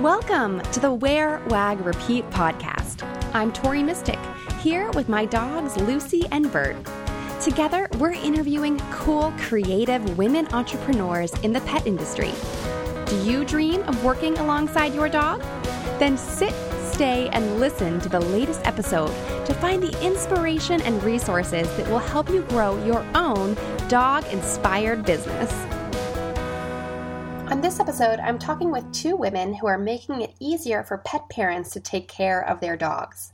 Welcome to the Wear, Wag, Repeat podcast. I'm Tori Mistick, here with my dogs Lucy and Bert. Together, we're interviewing cool, creative women entrepreneurs in the pet industry. Do you dream of working alongside your dog? Then sit, stay, and listen to the latest episode to find the inspiration and resources that will help you grow your own dog inspired business. On this episode, I'm talking with two women who are making it easier for pet parents to take care of their dogs.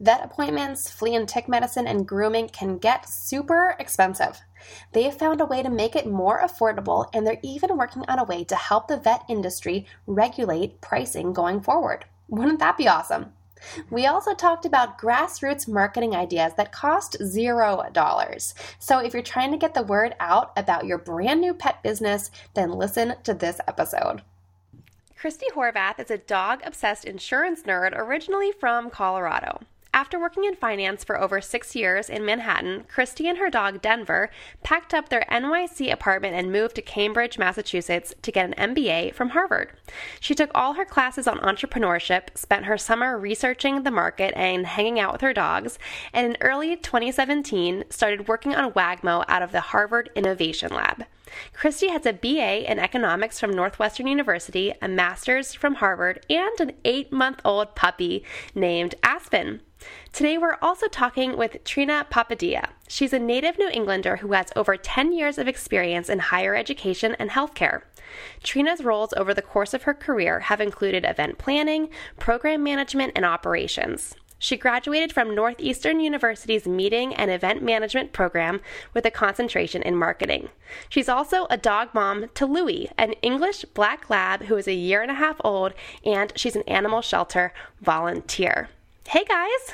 Vet appointments, flea and tick medicine, and grooming can get super expensive. They have found a way to make it more affordable, and they're even working on a way to help the vet industry regulate pricing going forward. Wouldn't that be awesome? We also talked about grassroots marketing ideas that cost zero dollars. So if you're trying to get the word out about your brand new pet business, then listen to this episode. Christy Horvath is a dog obsessed insurance nerd originally from Colorado. After working in finance for over six years in Manhattan, Christy and her dog Denver packed up their NYC apartment and moved to Cambridge, Massachusetts to get an MBA from Harvard. She took all her classes on entrepreneurship, spent her summer researching the market and hanging out with her dogs, and in early 2017 started working on Wagmo out of the Harvard Innovation Lab. Christy has a BA in economics from Northwestern University, a master's from Harvard, and an eight month old puppy named Aspen. Today, we're also talking with Trina Papadia. She's a native New Englander who has over 10 years of experience in higher education and healthcare. Trina's roles over the course of her career have included event planning, program management, and operations. She graduated from Northeastern University's Meeting and Event Management program with a concentration in marketing. She's also a dog mom to Louie, an English black lab who is a year and a half old, and she's an animal shelter volunteer. Hey guys!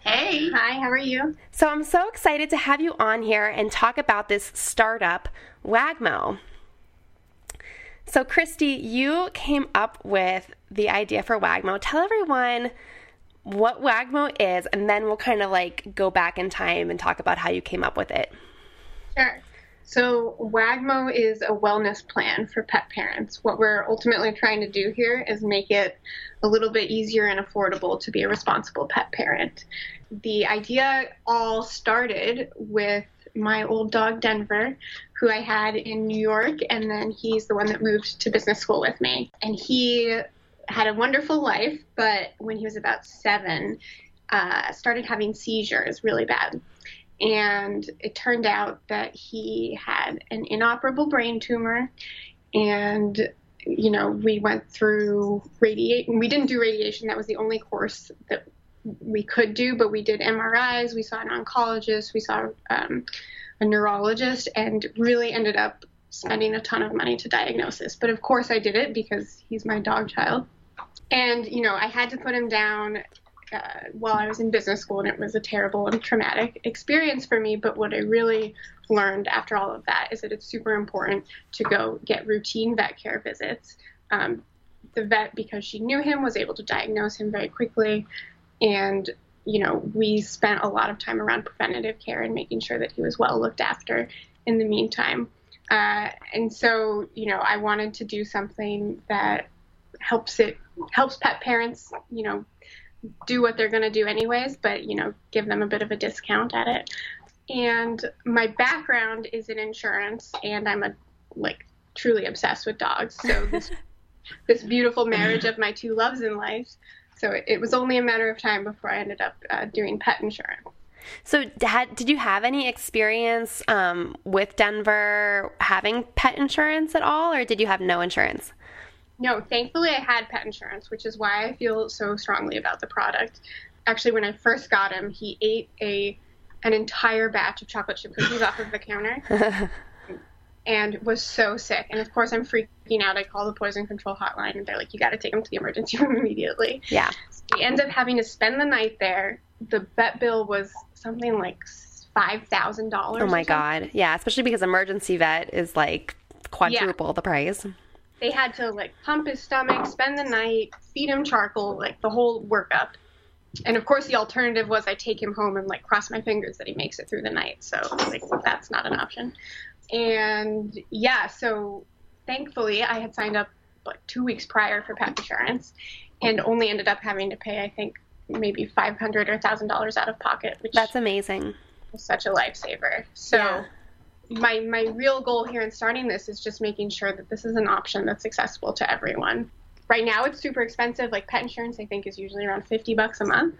Hey. Hi, how are you? So I'm so excited to have you on here and talk about this startup, Wagmo. So, Christy, you came up with the idea for Wagmo. Tell everyone what Wagmo is, and then we'll kind of like go back in time and talk about how you came up with it. Sure. So, Wagmo is a wellness plan for pet parents. What we're ultimately trying to do here is make it a little bit easier and affordable to be a responsible pet parent. The idea all started with my old dog Denver, who I had in New York, and then he's the one that moved to business school with me. And he had a wonderful life, but when he was about seven, uh, started having seizures really bad. And it turned out that he had an inoperable brain tumor. And you know we went through radiation we didn't do radiation. That was the only course that we could do but we did mris we saw an oncologist. We saw um, a neurologist and really ended up spending a ton of money to diagnose this but of course i did it because he's my dog child and you know i had to put him down uh, while I was in business school, and it was a terrible and traumatic experience for me. But what I really learned after all of that is that it's super important to go get routine vet care visits. Um, the vet, because she knew him, was able to diagnose him very quickly, and you know we spent a lot of time around preventative care and making sure that he was well looked after in the meantime. Uh, and so, you know, I wanted to do something that helps it helps pet parents, you know, do what they're going to do anyways, but you know, give them a bit of a discount at it. And my background is in insurance, and I'm a like truly obsessed with dogs. So this this beautiful marriage of my two loves in life. So it, it was only a matter of time before I ended up uh, doing pet insurance. So, did, did you have any experience um, with Denver having pet insurance at all, or did you have no insurance? No, thankfully I had pet insurance, which is why I feel so strongly about the product. Actually, when I first got him, he ate a an entire batch of chocolate chip cookies off of the counter. and was so sick. And of course, I'm freaking out. I call the poison control hotline, and they're like, "You got to take him to the emergency room immediately." Yeah. So we end up having to spend the night there. The vet bill was something like five thousand dollars. Oh my god! Yeah, especially because emergency vet is like quadruple yeah. the price they had to like pump his stomach, spend the night, feed him charcoal, like the whole workup. And of course, the alternative was I take him home and like cross my fingers that he makes it through the night. So like that's not an option. And yeah, so thankfully I had signed up like two weeks prior for pet insurance, and only ended up having to pay I think maybe five hundred or thousand dollars out of pocket, which that's amazing. Was such a lifesaver. So. Yeah. My, my real goal here in starting this is just making sure that this is an option that's accessible to everyone right now it's super expensive. Like pet insurance, I think is usually around 50 bucks a month,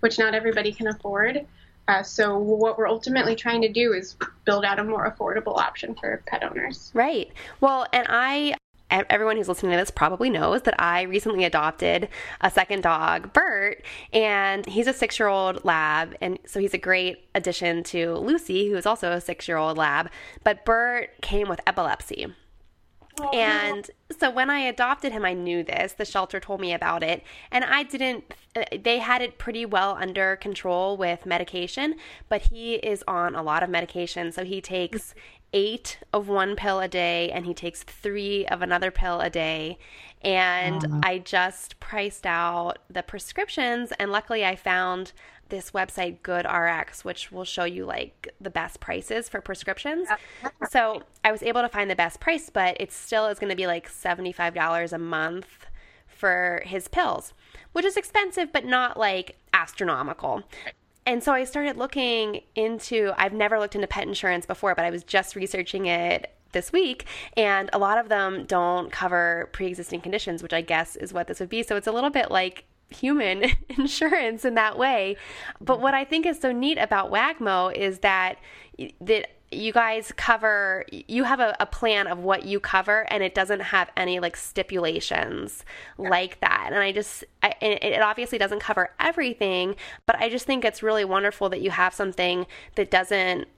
which not everybody can afford. Uh, so what we're ultimately trying to do is build out a more affordable option for pet owners. Right. Well, and I everyone who's listening to this probably knows that I recently adopted a second dog, Bert, and he's a six year old lab. And so he's a great addition to Lucy, who is also a six year old lab. But Bert came with epilepsy. And so when I adopted him, I knew this. The shelter told me about it. And I didn't, uh, they had it pretty well under control with medication, but he is on a lot of medication. So he takes eight of one pill a day and he takes three of another pill a day. And. I just priced out the prescriptions. And luckily, I found this website GoodRx, which will show you like the best prices for prescriptions. So I was able to find the best price, but it still is going to be like $75 a month for his pills, which is expensive, but not like astronomical. And so I started looking into, I've never looked into pet insurance before, but I was just researching it this week, and a lot of them don't cover pre existing conditions, which I guess is what this would be. So it's a little bit like human insurance in that way. But what I think is so neat about Wagmo is that that you guys cover you have a, a, plan of what you cover and it doesn't have any like stipulations yeah. like that and i just I, it obviously doesn't cover everything but i just think it's really wonderful that you have something that doesn't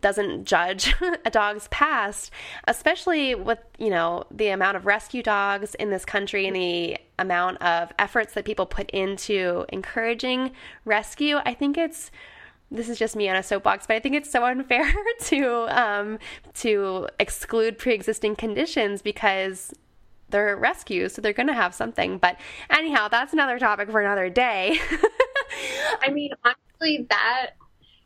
doesn't judge a dog's past, especially with, you know, the amount of rescue dogs in this country and the amount of efforts that people put into encouraging rescue. I think it's this is just me on a soapbox, but I think it's so unfair to um, to exclude pre-existing conditions because they're rescues, so they're going to have something. But anyhow, that's another topic for another day. I mean, honestly, that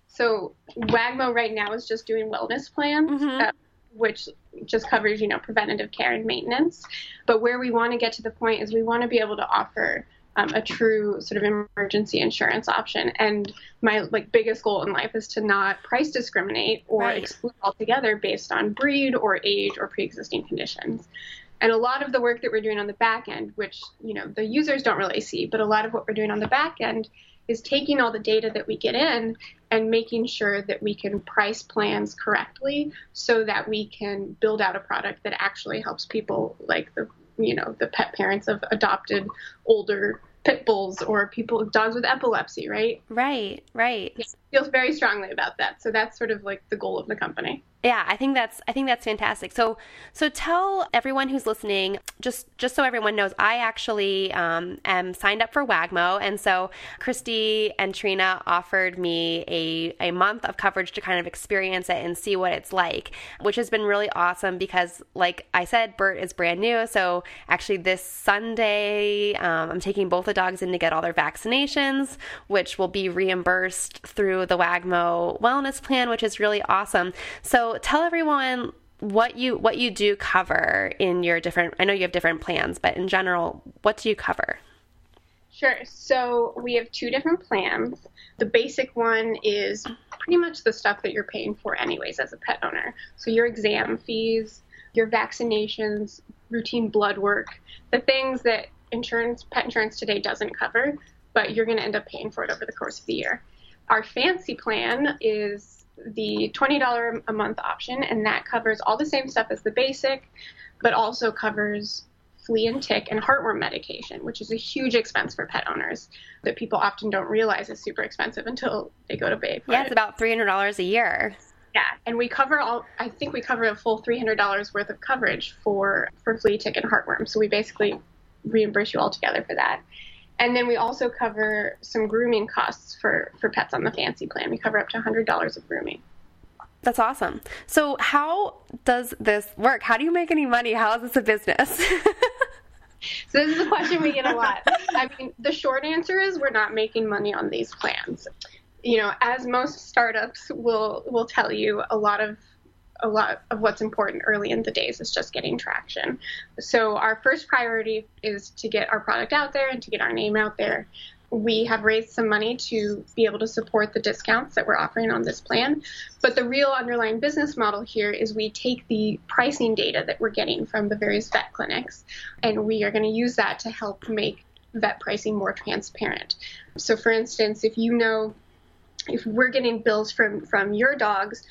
so Wagmo right now is just doing wellness plans, mm-hmm. uh, which just covers you know preventative care and maintenance. But where we want to get to the point is we want to be able to offer um, a true sort of emergency insurance option. And my like biggest goal in life is to not price discriminate or right. exclude altogether based on breed or age or pre-existing conditions. And a lot of the work that we're doing on the back end, which you know the users don't really see, but a lot of what we're doing on the back end is taking all the data that we get in and making sure that we can price plans correctly so that we can build out a product that actually helps people like the you know the pet parents of adopted older pit bulls or people dogs with epilepsy right? Right right. Yeah, feels very strongly about that so that's sort of like the goal of the company yeah, I think that's I think that's fantastic. So so tell everyone who's listening, just just so everyone knows, I actually um, am signed up for Wagmo, and so Christy and Trina offered me a a month of coverage to kind of experience it and see what it's like, which has been really awesome because, like I said, Bert is brand new. So actually, this Sunday, um, I'm taking both the dogs in to get all their vaccinations, which will be reimbursed through the Wagmo Wellness Plan, which is really awesome. So tell everyone what you what you do cover in your different I know you have different plans, but in general, what do you cover? Sure. So we have two different plans. The basic one is pretty much the stuff that you're paying for anyways as a pet owner. So your exam fees, your vaccinations, routine blood work, the things that insurance pet insurance today doesn't cover, but you're going to end up paying for it over the course of the year. Our fancy plan is the $20 a month option, and that covers all the same stuff as the basic, but also covers flea and tick and heartworm medication, which is a huge expense for pet owners that people often don't realize is super expensive until they go to pay. yeah, it's about $300 a year. Yeah, and we cover all. I think we cover a full three hundred dollars worth of coverage for for flea, tick, and heartworm. So we basically reimburse you all together for that. And then we also cover some grooming costs for, for pets on the fancy plan. We cover up to $100 of grooming. That's awesome. So, how does this work? How do you make any money? How is this a business? so, this is a question we get a lot. I mean, the short answer is we're not making money on these plans. You know, as most startups will will tell you, a lot of a lot of what's important early in the days is just getting traction. So our first priority is to get our product out there and to get our name out there. We have raised some money to be able to support the discounts that we're offering on this plan. But the real underlying business model here is we take the pricing data that we're getting from the various vet clinics and we are going to use that to help make vet pricing more transparent. So, for instance, if you know if we're getting bills from from your dogs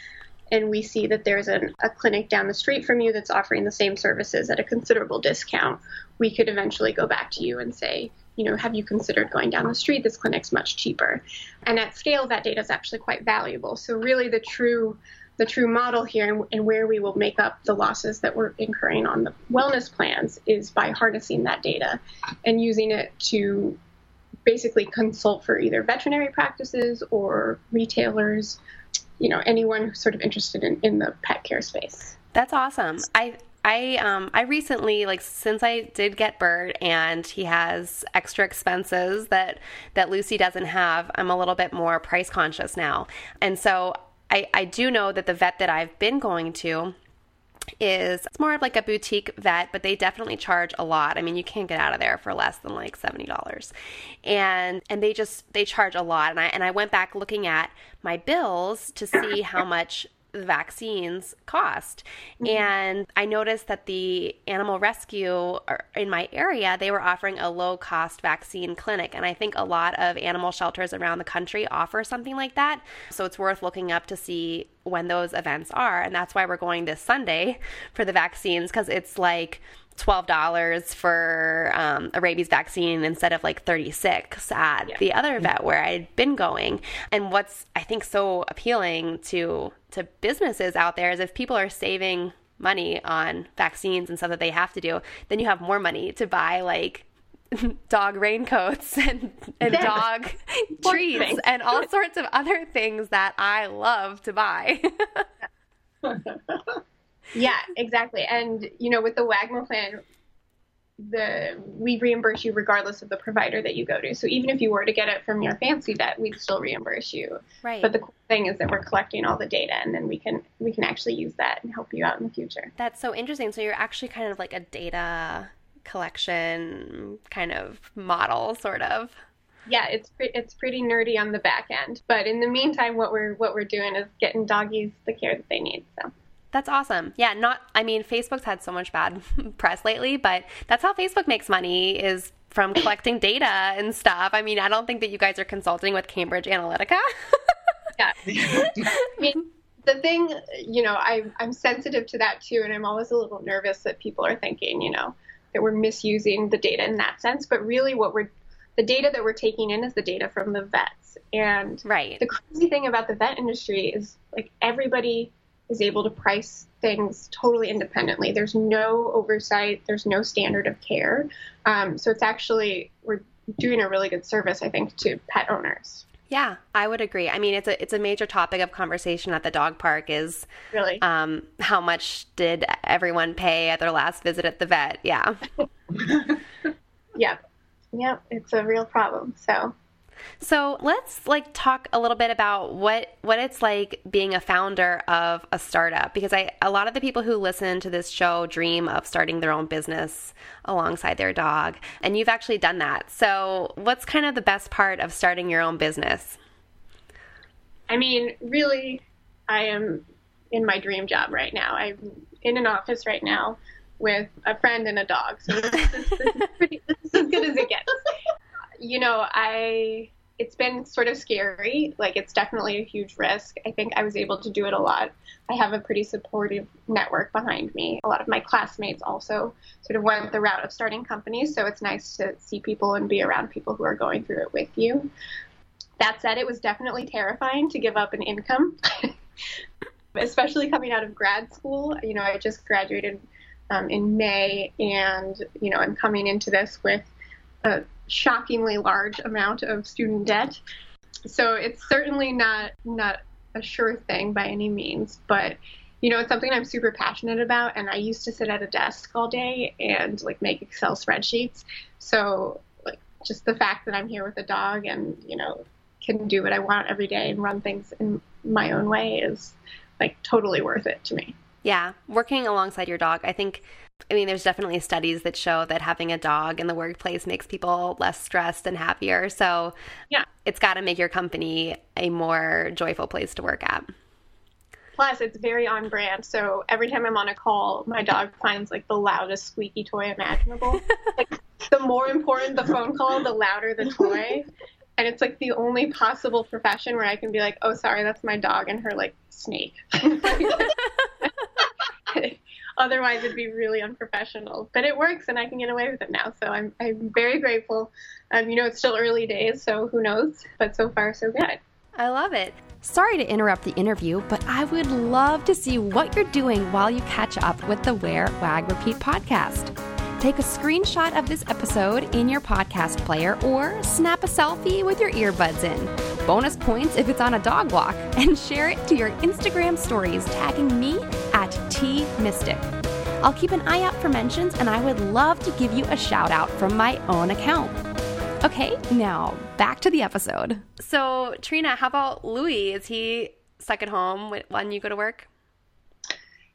and we see that there's an, a clinic down the street from you that's offering the same services at a considerable discount, we could eventually go back to you and say, you know, have you considered going down the street? This clinic's much cheaper. And at scale, that data is actually quite valuable. So really, the true the true model here and, and, where we will make up the losses that we're incurring on the wellness plans is by harnessing that data and using it to basically consult for either veterinary practices or retailers, you know, anyone who's sort of interested in, in the pet care space. That's awesome. I I um I recently like since I did get Bert and he has extra expenses that that Lucy doesn't have, I'm a little bit more price conscious now. And so I I do know that the vet that I've been going to is it's more of like a boutique vet, but they definitely charge a lot. I mean, you can't get out of there for less than like seventy dollars, and and they just they charge a lot. And I and I went back looking at my bills to see how much vaccines cost. Mm-hmm. And I noticed that the animal rescue in my area, they were offering a low cost vaccine clinic. And I think a lot of animal shelters around the country offer something like that. So it's worth looking up to see when those events are. And that's why we're going this Sunday for the vaccines because it's like $12 for um, a rabies vaccine instead of like 36 at yeah. the other vet where I'd been going. And what's I think so appealing to to businesses out there is if people are saving money on vaccines and stuff that they have to do, then you have more money to buy like dog raincoats and, and yeah. dog treats and all sorts of other things that I love to buy. yeah, exactly. And you know, with the Wagmo plan, the we reimburse you regardless of the provider that you go to. So even if you were to get it from your fancy vet, we'd still reimburse you. Right. But the cool thing is that we're collecting all the data, and then we can we can actually use that and help you out in the future. That's so interesting. So you're actually kind of like a data collection kind of model, sort of. Yeah, it's pre- it's pretty nerdy on the back end, but in the meantime, what we're what we're doing is getting doggies the care that they need. So. That's awesome. Yeah, not I mean Facebook's had so much bad press lately, but that's how Facebook makes money is from collecting data and stuff. I mean, I don't think that you guys are consulting with Cambridge Analytica. yeah. I mean, the thing, you know, I I'm sensitive to that too and I'm always a little nervous that people are thinking, you know, that we're misusing the data in that sense, but really what we're the data that we're taking in is the data from the vets. And right. the crazy thing about the vet industry is like everybody is able to price things totally independently. There's no oversight, there's no standard of care. Um, so it's actually, we're doing a really good service, I think, to pet owners. Yeah, I would agree. I mean, it's a it's a major topic of conversation at the dog park. Is really um, how much did everyone pay at their last visit at the vet? Yeah. yep, yep. It's a real problem. So so let's like talk a little bit about what what it's like being a founder of a startup because I a lot of the people who listen to this show dream of starting their own business alongside their dog and you've actually done that. So what's kind of the best part of starting your own business? I mean, really I am in my dream job right now. I'm in an office right now with a friend and a dog. So this is, this is, pretty, this is as good as it gets you know, I it's been sort of scary. Like it's definitely a huge risk. I think I was able to do it a lot. I have a pretty supportive network behind me. A lot of my classmates also sort of went the route of starting companies, so it's nice to see people and be around people who are going through it with you. That said, it was definitely terrifying to give up an income, especially coming out of grad school. You know, I just graduated um, in May, and you know, I'm coming into this with a shockingly large amount of student debt. So it's certainly not not a sure thing by any means, but you know, it's something I'm super passionate about and I used to sit at a desk all day and like make Excel spreadsheets. So like just the fact that I'm here with a dog and, you know, can do what I want every day and run things in my own way is like totally worth it to me. Yeah, working alongside your dog, I think I mean, there's definitely studies that show that having a dog in the workplace makes people less stressed and happier. So, yeah, it's got to make your company a more joyful place to work at. Plus, it's very on brand. So every time I'm on a call, my dog finds like the loudest squeaky toy imaginable. like, the more important the phone call, the louder the toy. And it's like the only possible profession where I can be like, oh, sorry, that's my dog and her like snake. Otherwise, it'd be really unprofessional. But it works, and I can get away with it now. So I'm I'm very grateful. Um, you know, it's still early days, so who knows? But so far, so good. I love it. Sorry to interrupt the interview, but I would love to see what you're doing while you catch up with the Wear Wag Repeat podcast. Take a screenshot of this episode in your podcast player or snap a selfie with your earbuds in. Bonus points if it's on a dog walk, and share it to your Instagram stories, tagging me at T Mistick. I'll keep an eye out for mentions, and I would love to give you a shout out from my own account. Okay, now back to the episode. So, Trina, how about Louis? Is he stuck at home when you go to work?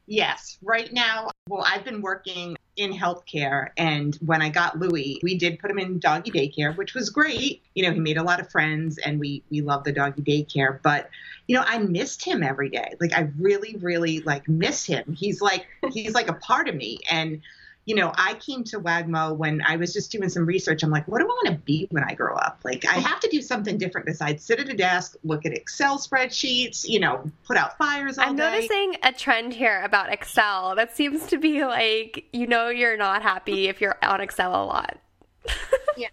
Yes. Right now, well, I've been working in healthcare, and when I got Louis, we did put him in doggy daycare, which was great. You know, he made a lot of friends, and we we love the doggy daycare. But you know, I missed him every day. Like I really, really like miss him. He's like he's like a part of me, and you know, I came to Wagmo when I was just doing some research. I'm like, what do I want to be when I grow up? Like, I have to do something different besides sit at a desk, look at Excel spreadsheets, you know, put out fires all I'm day. noticing a trend here about Excel. That seems to be like, you know, you're not happy if you're on Excel a lot. yeah.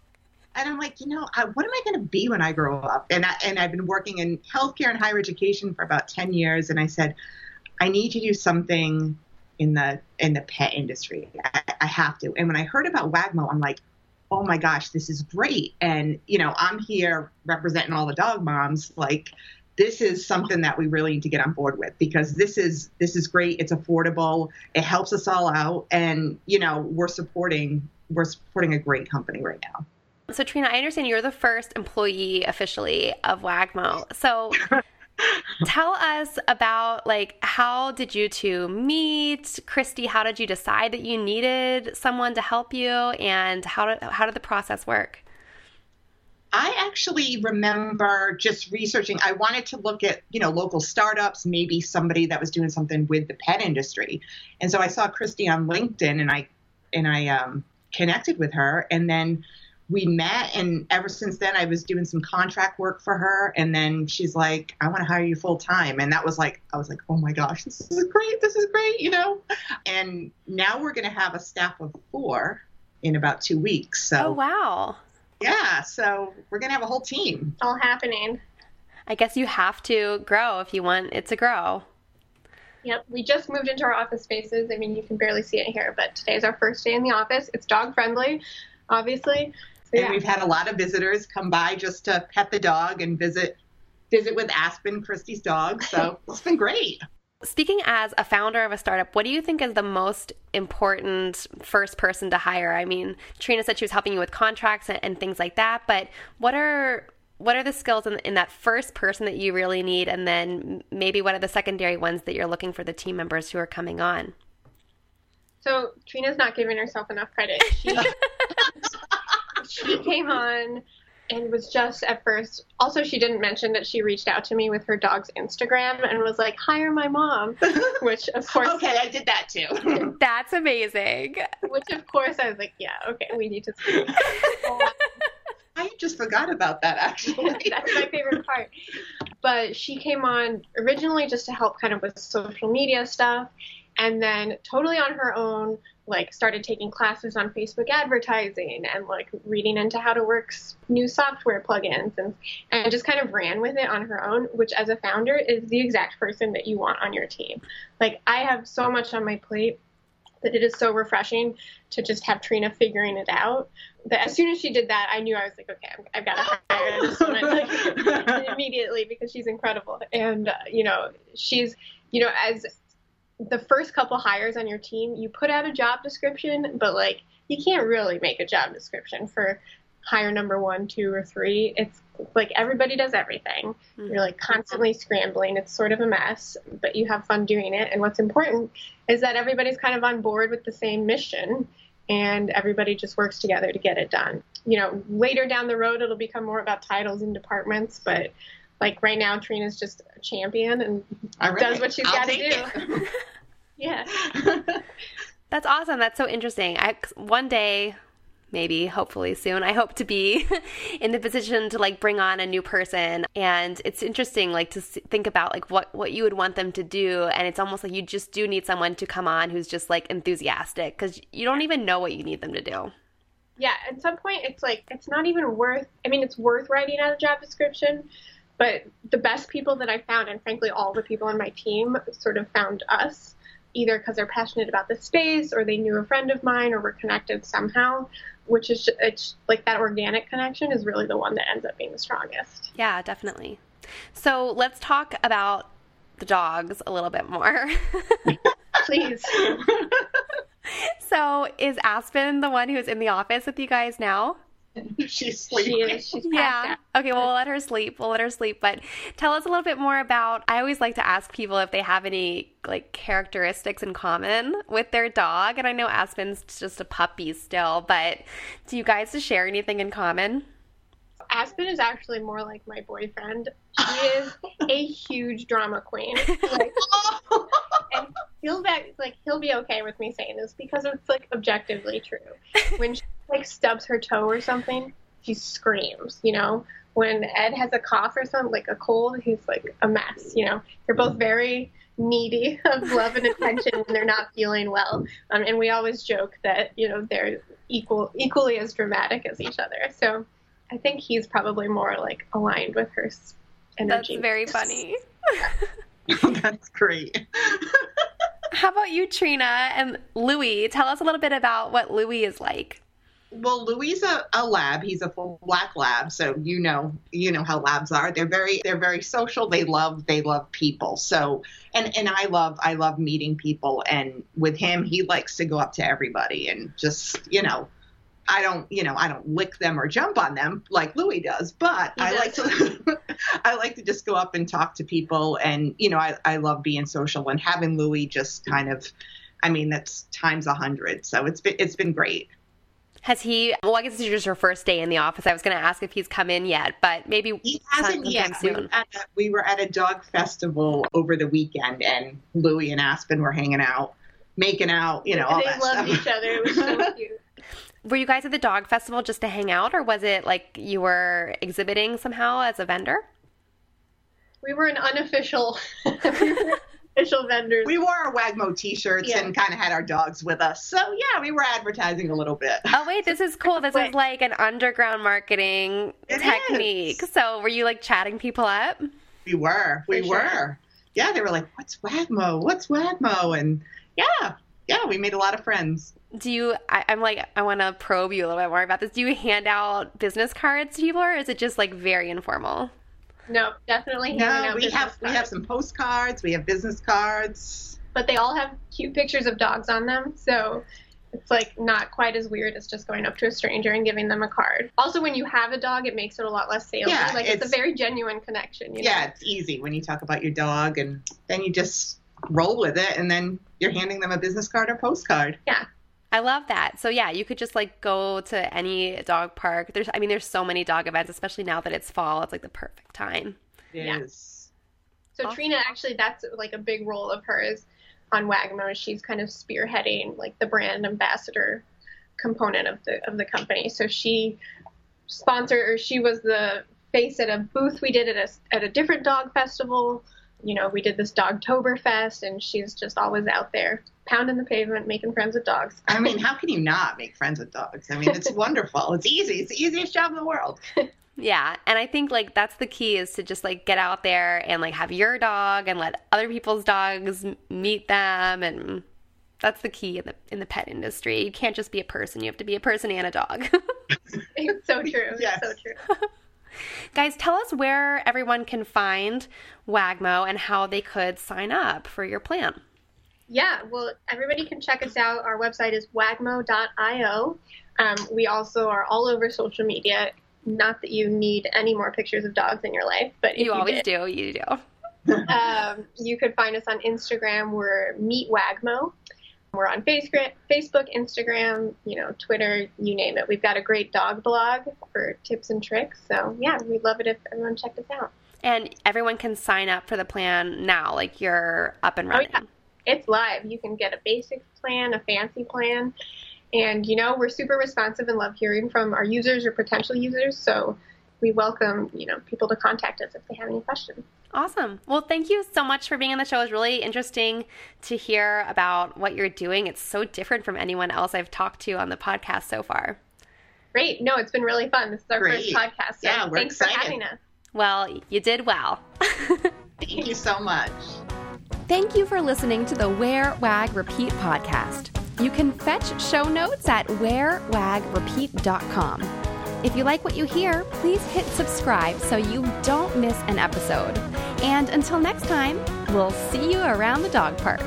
And I'm like, you know, I, what am I going to be when I grow up? And I, and I've been working in healthcare and higher education for about 10 years. And I said, I need to do something in the in the pet industry. I, I have to. And when I heard about Wagmo, I'm like, oh my gosh, this is great. And you know, I'm here representing all the dog moms. Like, this is something that we really need to get on board with because this is this is great. It's affordable. It helps us all out, and you know, we're supporting we're supporting a great company right now. So Trina, I understand you're the first employee officially of Wagmo. So Tell us about like how did you two meet? Christy, how did you decide that you needed someone to help you and how did how did the process work? I actually remember just researching. I wanted to look at, you know, local startups, maybe somebody that was doing something with the pet industry. And so I saw Christy on LinkedIn and I and I um, connected with her and then we met and ever since then I was doing some contract work for her and then she's like I want to hire you full time and that was like I was like oh my gosh this is great this is great you know and now we're going to have a staff of 4 in about 2 weeks so Oh wow. Yeah, so we're going to have a whole team all happening. I guess you have to grow if you want it to grow. Yep, we just moved into our office spaces. I mean, you can barely see it here, but today's our first day in the office. It's dog friendly, obviously and we've had a lot of visitors come by just to pet the dog and visit visit with Aspen, Christy's dog. So it's been great. Speaking as a founder of a startup, what do you think is the most important first person to hire? I mean, Trina said she was helping you with contracts and, and things like that, but what are what are the skills in, in, that first person that you really need, and then maybe what are the secondary ones that you're looking for the team members who are coming on? So Trina's not giving herself enough credit. She, she came on and was just at first also she didn't mention that she reached out to me with her dog's instagram and was like hire my mom which of course okay i did that too. That's amazing. Which of course i was like yeah okay we need to speak. I just forgot about that actually. That's my favorite part. But she came on originally just to help kind of with social media stuff and then totally on her own like started taking classes on Facebook advertising and like reading into how to work new software plugins and and just kind of ran with it on her own, which as a founder is the exact person that you want on your team. Like I have so much on my plate that it is so refreshing to just have Trina figuring it out. That as soon as she did that, I knew I was like, okay, I've got to hire this woman like, immediately because she's incredible. And uh, you know, she's you know as the first couple hires on your team, you put out a job description, but like you can't really make a job description for hire number one, two, or three. It's like everybody does everything. Mm-hmm. You're like constantly scrambling. It's sort of a mess, but you have fun doing it. And what's important is that everybody's kind of on board with the same mission and everybody just works together to get it done. You know, later down the road, it'll become more about titles and departments, but like right now, Trina's just a champion and right. does what she's got to do. yeah. That's awesome. That's so interesting. I, one day, maybe hopefully soon i hope to be in the position to like bring on a new person and it's interesting like to think about like what what you would want them to do and it's almost like you just do need someone to come on who's just like enthusiastic because you don't even know what you need them to do yeah at some point it's like it's not even worth i mean it's worth writing out a job description but the best people that i found and frankly all the people on my team sort of found us either because they're passionate about the space or they knew a friend of mine or were connected somehow which is just, it's like that organic connection is really the one that ends up being the strongest. Yeah, definitely. So let's talk about the dogs a little bit more. Please. so is Aspen the one who's in the office with you guys now? She's sleeping. She is. She's yeah. Okay, well, we'll let her sleep. We'll let her sleep. But tell us a little bit more about. I always like to ask people if they have any like characteristics in common with their dog. And I know Aspen's just a puppy still, but do you guys share anything in common? Aspen is actually more like my boyfriend. She is a huge drama queen. Like, and he'll be like he'll be okay with me saying this because it's like objectively true. When she like stubs her toe or something, she screams. You know, when Ed has a cough or something, like a cold, he's like a mess. You know, they're both very needy of love and attention when they're not feeling well. Um, and we always joke that you know they're equal equally as dramatic as each other. So I think he's probably more like aligned with her energy. That's very funny. That's great. How about you, Trina and Louie? Tell us a little bit about what Louie is like. Well, Louis a, a lab. He's a full black lab, so you know you know how labs are. They're very they're very social. They love they love people. So and and I love I love meeting people. And with him, he likes to go up to everybody and just you know I don't, you know, I don't lick them or jump on them like Louis does, but he I does. like to, I like to just go up and talk to people, and you know, I, I love being social and having Louis just kind of, I mean, that's times a hundred, so it's been it's been great. Has he? Well, I guess this is just your first day in the office. I was going to ask if he's come in yet, but maybe he hasn't yet. Soon. We were, a, we were at a dog festival over the weekend, and Louis and Aspen were hanging out, making out, you know, all they that loved stuff. each other. It was so cute were you guys at the dog festival just to hang out, or was it like you were exhibiting somehow as a vendor? We were an unofficial. official vendors. We wore our Wagmo t-shirts yeah. and kind of had our dogs with us. So yeah, we were advertising a little bit. Oh wait, this is cool. This is like an underground marketing it technique. Is. So were you like chatting people up? We were. We For were. Sure. Yeah, they were like, "What's Wagmo? What's Wagmo?" And yeah, yeah, we made a lot of friends do you I, am like i want to probe you a little bit more about this do you hand out business cards to people or is it just like very informal no definitely no we have cards. we have some postcards we have business cards but they all have cute pictures of dogs on them so it's like not quite as weird as just going up to a stranger and giving them a card. Also, when you have a dog, it makes it a lot less salesy. Yeah, like it's, it's, a very genuine connection. You know? Yeah, it's easy when you talk about your dog, and then you just roll with it, and then you're handing them a business card or postcard. Yeah, I love that. So yeah, you could just like go to any dog park. There's I mean there's so many dog events, especially now that it's fall. It's like the perfect time. It yeah. So awesome. Trina actually that's like a big role of hers on Wagmo. She's kind of spearheading like the brand ambassador component of the of the company. So she sponsored or she was the face at a booth we did at a at a different dog festival. You know, we did this Dogtoberfest and she's just always out there pounding the pavement, making friends with dogs. I mean, how can you not make friends with dogs? I mean, it's wonderful. It's easy. It's the easiest job in the world. Yeah, and I think like that's the key is to just like get out there and like have your dog and let other people's dogs meet them and that's the key in the in the pet industry. You can't just be a person, you have to be a person and a dog. it's so true. Yes. It's so true. Guys, tell us where everyone can find Wagmo and how they could sign up for your plan. Yeah, well, everybody can check us out. Our website is wagmo.io. Um, we also are all over social media. Not that you need any more pictures of dogs in your life, but you, you always did, do. You do. um, you could find us on Instagram. We're Meet Wagmo. We're on Facebook, Facebook, Instagram, you know, Twitter, you name it. We've got a great dog blog for tips and tricks. So yeah, we'd love it if everyone checked us out. And everyone can sign up for the plan now, like you're up and running. Oh, yeah. It's live. You can get a basic plan, a fancy plan. And, you know, we're super responsive and love hearing from our users or potential users. So we welcome, you know, people to contact us if they have any questions. Awesome. Well, thank you so much for being on the show. It's really interesting to hear about what you're doing. It's so different from anyone else I've talked to on the podcast so far. Great. No, it's been really fun. This is our Great. first podcast. So yeah, we're thanks excited. for having us. Well, you did well. Thank you so much. Thank you for listening to the Wear, Wag, Repeat podcast. You can fetch show notes at wearwagrepeat.com. If you like what you hear, please hit subscribe so you don't miss an episode. And until next time, we'll see you around the dog park.